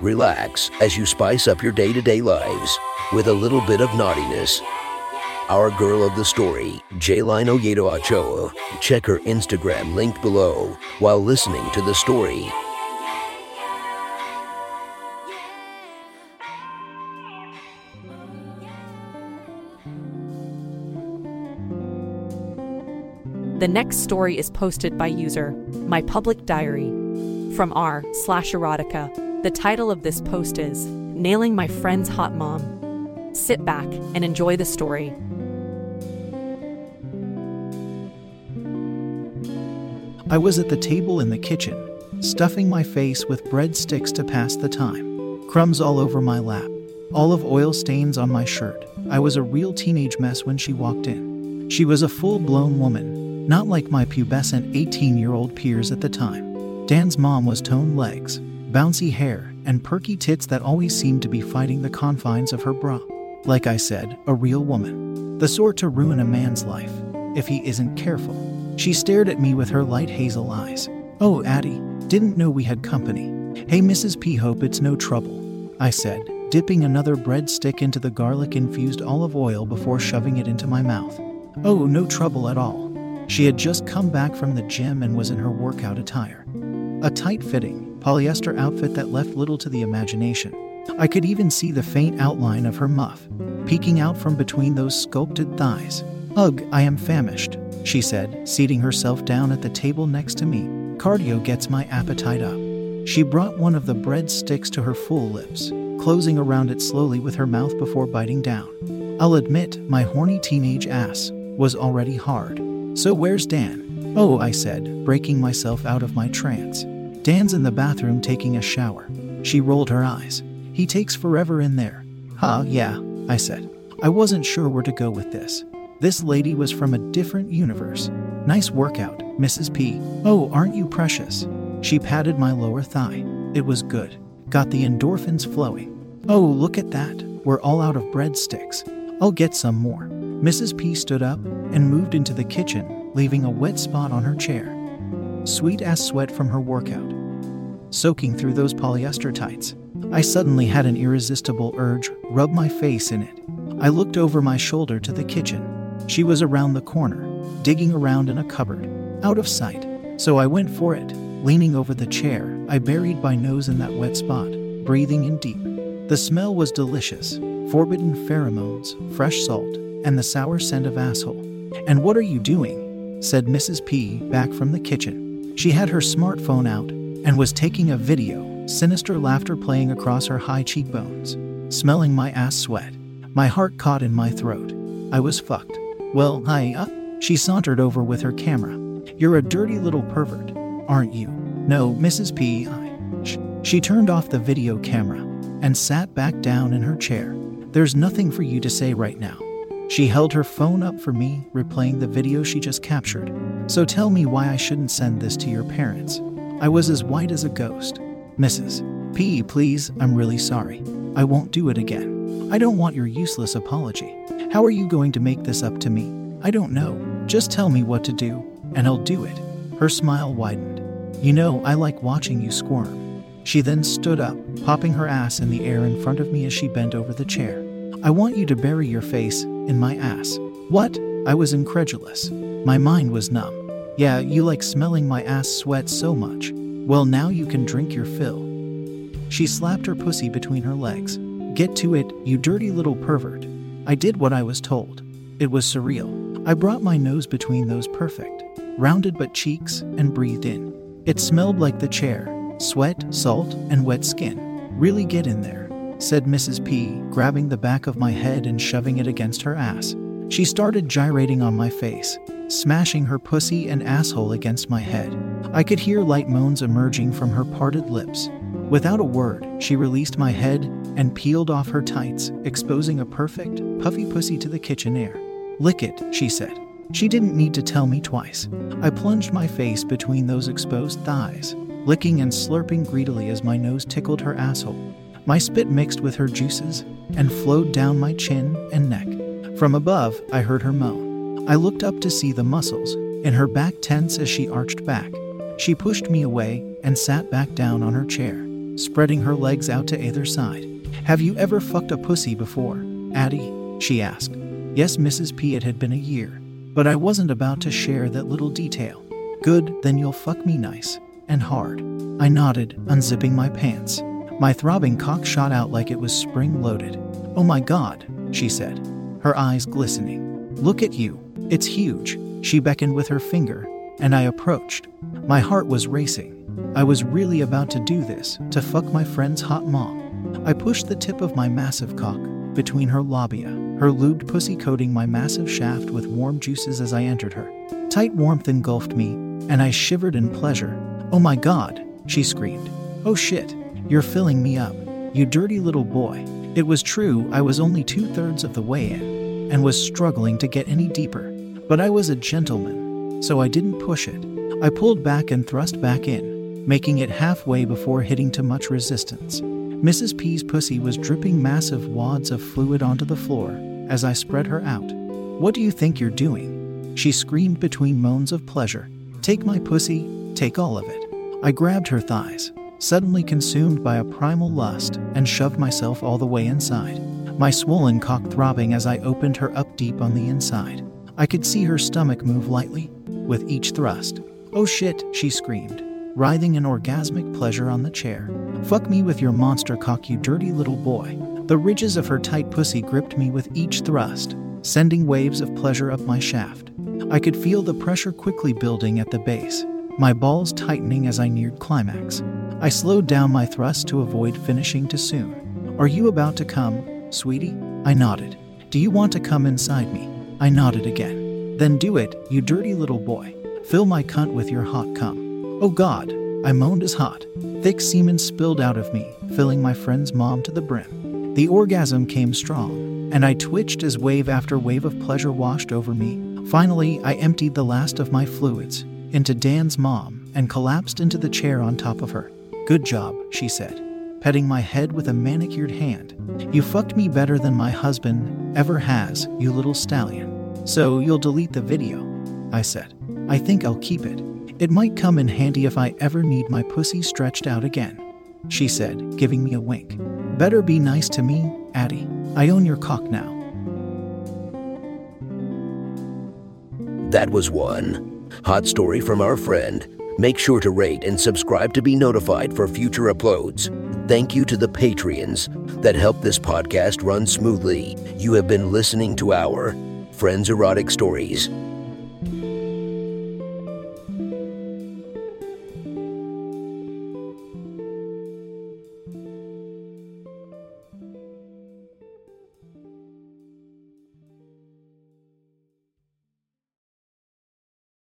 Relax as you spice up your day to day lives with a little bit of naughtiness. Our girl of the story, Jayline Oyedo Ochoa. Check her Instagram linked below while listening to the story. The next story is posted by user My Public Diary from r slash erotica. The title of this post is Nailing My Friend's Hot Mom. Sit back and enjoy the story. I was at the table in the kitchen, stuffing my face with breadsticks to pass the time. Crumbs all over my lap, olive oil stains on my shirt. I was a real teenage mess when she walked in. She was a full blown woman, not like my pubescent 18 year old peers at the time. Dan's mom was toned legs, bouncy hair, and perky tits that always seemed to be fighting the confines of her bra. Like I said, a real woman. The sort to ruin a man's life, if he isn't careful. She stared at me with her light hazel eyes. Oh, Addie, didn't know we had company. Hey, Mrs. P, hope it's no trouble, I said, dipping another breadstick into the garlic infused olive oil before shoving it into my mouth. Oh, no trouble at all. She had just come back from the gym and was in her workout attire. A tight fitting, polyester outfit that left little to the imagination. I could even see the faint outline of her muff, peeking out from between those sculpted thighs. Ugh, I am famished, she said, seating herself down at the table next to me. Cardio gets my appetite up. She brought one of the breadsticks to her full lips, closing around it slowly with her mouth before biting down. I'll admit, my horny teenage ass was already hard. So where's Dan? Oh, I said, breaking myself out of my trance. Dan's in the bathroom taking a shower. She rolled her eyes. He takes forever in there. Huh, yeah, I said. I wasn't sure where to go with this. This lady was from a different universe. Nice workout, Mrs. P. Oh, aren't you precious? She patted my lower thigh. It was good. Got the endorphins flowing. Oh, look at that. We're all out of breadsticks. I'll get some more. Mrs. P stood up and moved into the kitchen, leaving a wet spot on her chair. Sweet as sweat from her workout. Soaking through those polyester tights. I suddenly had an irresistible urge, rub my face in it. I looked over my shoulder to the kitchen. She was around the corner, digging around in a cupboard, out of sight. So I went for it. Leaning over the chair, I buried my nose in that wet spot, breathing in deep. The smell was delicious forbidden pheromones, fresh salt, and the sour scent of asshole. And what are you doing? said Mrs. P back from the kitchen. She had her smartphone out and was taking a video, sinister laughter playing across her high cheekbones. Smelling my ass sweat. My heart caught in my throat. I was fucked. Well, hi, uh, she sauntered over with her camera. You're a dirty little pervert, aren't you? No, Mrs. P. I. Sh- she turned off the video camera and sat back down in her chair. There's nothing for you to say right now. She held her phone up for me, replaying the video she just captured. So tell me why I shouldn't send this to your parents. I was as white as a ghost. Mrs. P, please, I'm really sorry. I won't do it again. I don't want your useless apology. How are you going to make this up to me? I don't know. Just tell me what to do, and I'll do it. Her smile widened. You know, I like watching you squirm. She then stood up, popping her ass in the air in front of me as she bent over the chair. I want you to bury your face in my ass. What? I was incredulous. My mind was numb. Yeah, you like smelling my ass sweat so much. Well, now you can drink your fill. She slapped her pussy between her legs. Get to it, you dirty little pervert. I did what I was told. It was surreal. I brought my nose between those perfect, rounded butt cheeks and breathed in. It smelled like the chair sweat, salt, and wet skin. Really get in there, said Mrs. P, grabbing the back of my head and shoving it against her ass. She started gyrating on my face, smashing her pussy and asshole against my head. I could hear light moans emerging from her parted lips. Without a word, she released my head and peeled off her tights, exposing a perfect, puffy pussy to the kitchen air. Lick it, she said. She didn't need to tell me twice. I plunged my face between those exposed thighs, licking and slurping greedily as my nose tickled her asshole. My spit mixed with her juices and flowed down my chin and neck. From above, I heard her moan. I looked up to see the muscles in her back tense as she arched back. She pushed me away and sat back down on her chair, spreading her legs out to either side. Have you ever fucked a pussy before, Addie? She asked. Yes, Mrs. P. It had been a year, but I wasn't about to share that little detail. Good, then you'll fuck me nice and hard. I nodded, unzipping my pants. My throbbing cock shot out like it was spring loaded. Oh my god, she said, her eyes glistening. Look at you. It's huge. She beckoned with her finger, and I approached. My heart was racing. I was really about to do this, to fuck my friend's hot mom. I pushed the tip of my massive cock between her labia, her lubed pussy coating my massive shaft with warm juices as I entered her. Tight warmth engulfed me, and I shivered in pleasure. Oh my god, she screamed. Oh shit, you're filling me up, you dirty little boy. It was true, I was only two thirds of the way in, and was struggling to get any deeper. But I was a gentleman, so I didn't push it. I pulled back and thrust back in, making it halfway before hitting to much resistance. Mrs. P's pussy was dripping massive wads of fluid onto the floor as I spread her out. What do you think you're doing? She screamed between moans of pleasure. Take my pussy, take all of it. I grabbed her thighs, suddenly consumed by a primal lust, and shoved myself all the way inside, my swollen cock throbbing as I opened her up deep on the inside. I could see her stomach move lightly with each thrust. Oh shit, she screamed, writhing in orgasmic pleasure on the chair. Fuck me with your monster cock, you dirty little boy. The ridges of her tight pussy gripped me with each thrust, sending waves of pleasure up my shaft. I could feel the pressure quickly building at the base, my balls tightening as I neared climax. I slowed down my thrust to avoid finishing too soon. Are you about to come, sweetie? I nodded. Do you want to come inside me? I nodded again. Then do it, you dirty little boy. Fill my cunt with your hot cum. Oh God, I moaned as hot. Thick semen spilled out of me, filling my friend's mom to the brim. The orgasm came strong, and I twitched as wave after wave of pleasure washed over me. Finally, I emptied the last of my fluids into Dan's mom and collapsed into the chair on top of her. Good job, she said, petting my head with a manicured hand. You fucked me better than my husband ever has, you little stallion. So you'll delete the video? I said. I think I'll keep it. It might come in handy if I ever need my pussy stretched out again. She said, giving me a wink. Better be nice to me, Addie. I own your cock now. That was one. Hot story from our friend. Make sure to rate and subscribe to be notified for future uploads. Thank you to the Patreons that help this podcast run smoothly. You have been listening to our Friends Erotic Stories.